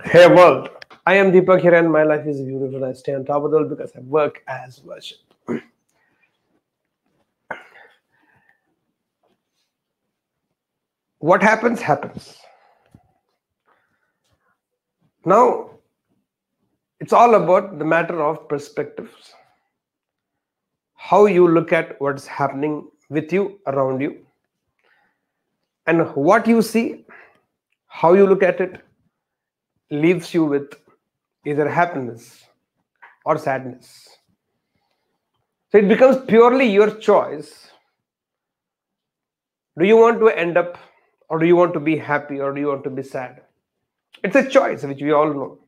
Hey world, I am Deepak here and my life is beautiful. I stay on top of the world because I work as worship. What happens, happens. Now, it's all about the matter of perspectives. How you look at what's happening with you, around you, and what you see, how you look at it, leaves you with either happiness or sadness. So it becomes purely your choice. Do you want to end up, or do you want to be happy, or do you want to be sad? It's a choice which we all know.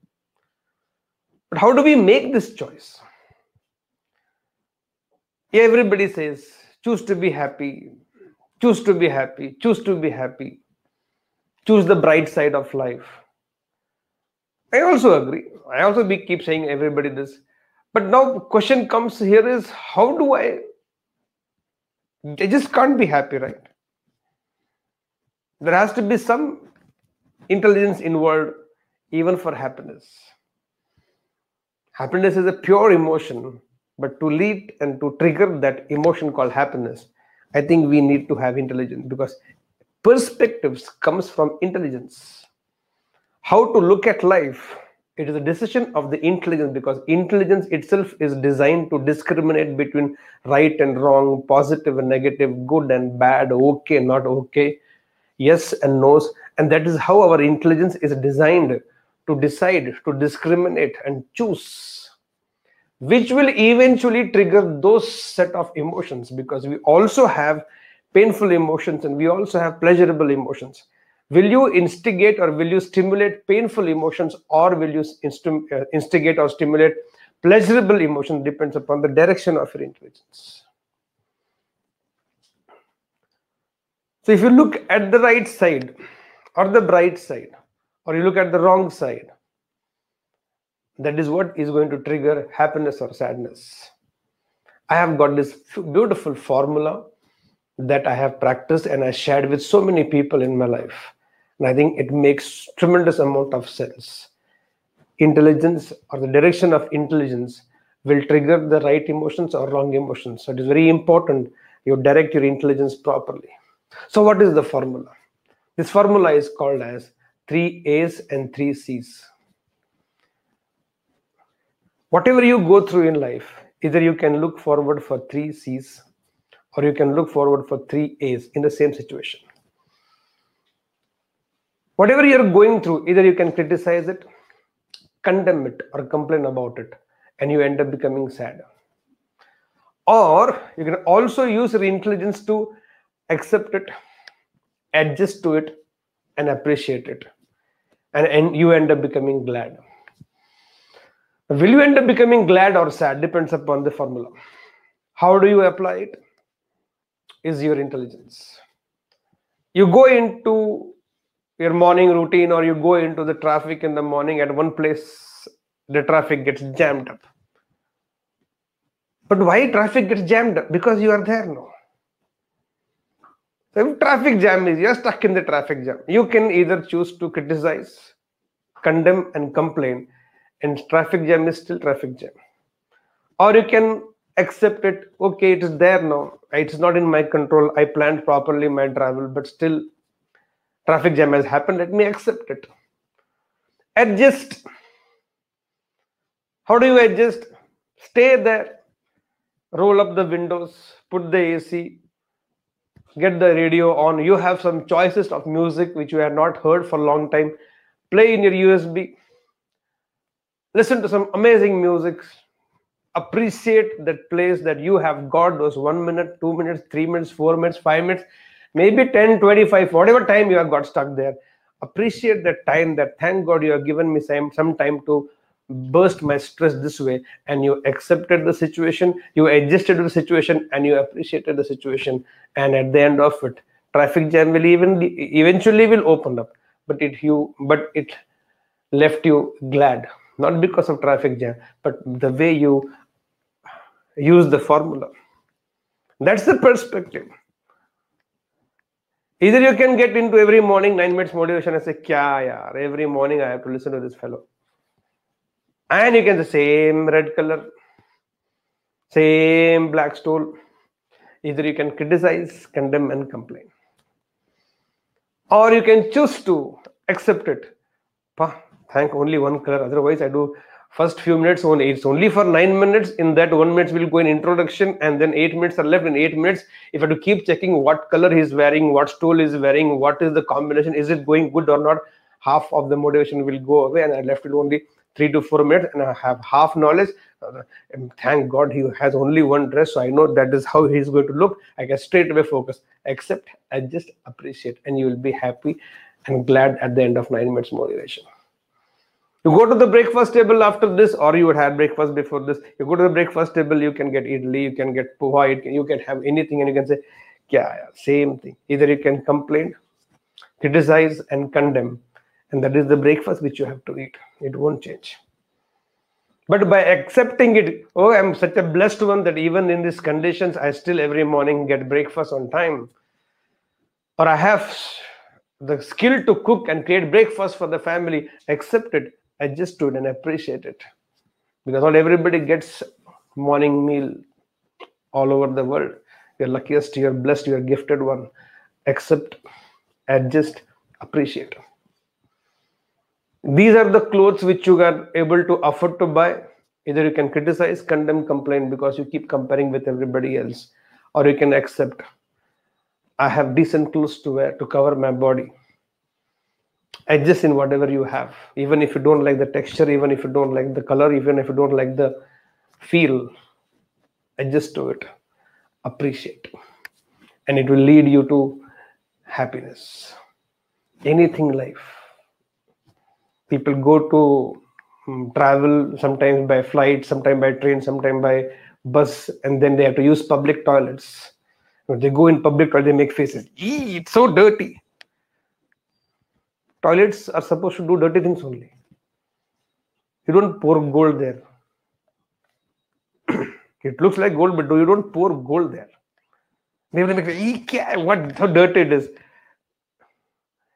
But how do we make this choice? Everybody says, choose to be happy, choose to be happy, choose to be happy, choose the bright side of life I also agree. I also be, keep saying everybody this. But now question comes here is how do I I just can't be happy, right? There has to be some intelligence involved even for happiness. Happiness is a pure emotion, but to lead and to trigger that emotion called happiness, I think we need to have intelligence because perspectives comes from intelligence how to look at life it is a decision of the intelligence because intelligence itself is designed to discriminate between right and wrong positive and negative good and bad okay not okay yes and no's. And that is how our intelligence is designed to decide to discriminate and choose which will eventually trigger those set of emotions because we also have painful emotions and we also have pleasurable emotions will you instigate or will you stimulate painful emotions or will you uh, instigate or stimulate pleasurable emotions depends upon the direction of your intelligence so if you look at the right side or the bright side or you look at the wrong side that is what is going to trigger happiness or sadness i have got this beautiful formula that I have practiced and I shared with so many people in my life. And I think it makes tremendous amount of sense. Intelligence or the direction of intelligence will trigger the right emotions or wrong emotions. So it is very important you direct your intelligence properly. So what is the formula? This formula is called as three A's and three C's. Whatever you go through in life, either you can look forward for three C's or you can look forward for three A's in the same situation. Whatever you're going through, either you can criticize it, condemn it, or complain about it, and you end up becoming sad. Or you can also use your intelligence to accept it, adjust to it, and appreciate it. And, and you end up becoming glad. Will you end up becoming glad or sad? Depends upon the formula. How do you apply it? is your intelligence. You go into your morning routine or you go into the traffic in the morning at one place, the traffic gets jammed up. But why traffic gets jammed up? Because you are there now. So if traffic jam is, you're stuck in the traffic jam. You can either choose to criticize, condemn, and complain, and traffic jam is still traffic jam. Or you can accept it okay it is there now it's not in my control i planned properly my travel but still traffic jam has happened. Let me accept it. Adjust. How do you adjust? Stay there. Roll up the windows. Put the ac get the radio on. You have some choices of music which you have not heard for a long time. Play in your usb listen to some amazing music. Appreciate that place that you have got those one minute, two minutes, three minutes, four minutes, five minutes, maybe 10, 25, whatever time you have got stuck there. Appreciate that time that thank God you have given me some, some time to burst my stress this way and you accepted the situation you adjusted to the situation and you appreciated the situation and at the end of it traffic jam will even eventually will open up but it you but it left you glad not because of traffic jam but the way you use the formula. That's the perspective. Either you can get into every morning nine minutes motivation and say, Kya yaar, every morning I have to listen to this fellow. And you can the same red color, same black stool. Either you can criticize, condemn, and complain. Or you can choose to accept it. Pa, thank only one color. Otherwise, I do first few minutes only it's only for nine minutes. In that one minutes will go in introduction and then eight minutes are left. In eight minutes if i have to keep checking what color he's wearing what stool is wearing what is the combination is it going good or not half of the motivation will go away and i left it only three to four minutes and i have half knowledge. Uh, and thank god he has only one dress so i know that is how he's going to look. I can straight away focus accept and just appreciate and you will be happy and glad at the end of nine minutes motivation you go to the breakfast table after this or you would have breakfast before this. You go to the breakfast table you can get idli you can get poha you can have anything and you can say yeah, same thing. Either you can complain criticize and condemn. And that is the breakfast which you have to eat. It won't change. But by accepting it oh i'm such a blessed one that even in these conditions i still every morning get breakfast on time. Or i have the skill to cook and create breakfast for the family accept it adjust to it and appreciate it. Because not everybody gets morning meal all over the world. You're luckiest you're blessed you're gifted one. Accept adjust appreciate. These are the clothes which you are able to afford to buy. Either you can criticize condemn complain because you keep comparing with everybody else. Or you can accept i have decent clothes to wear to cover my body adjust in whatever you have. Even if you don't like the texture even if you don't like the color even if you don't like the feel adjust to it. Appreciate. And it will lead you to happiness. Anything life. People go to um, travel sometimes by flight sometimes by train sometimes by bus and then they have to use public toilets. When they go in public toilet they make faces. It's so dirty toilets are supposed to do dirty things only. You don't pour gold there. it looks like gold, but you don't pour gold there. They will make What how dirty it is.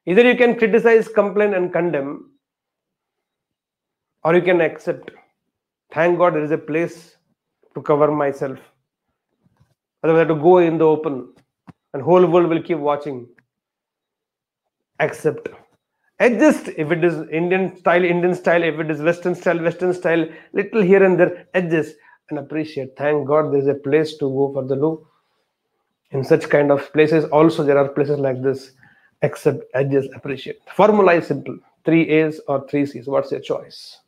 Either you can criticize, complain, and condemn, or you can accept. Thank God there is a place to cover myself. Otherwise, I have to go in the open, and whole world will keep watching. Accept adjust if it is indian style indian style if it is western style western style little here and there adjust and appreciate. Thank god there's a place to go for the look in such kind of places also there are places like this accept adjust appreciate. Formula is simple. Three a's or three c's. What's your choice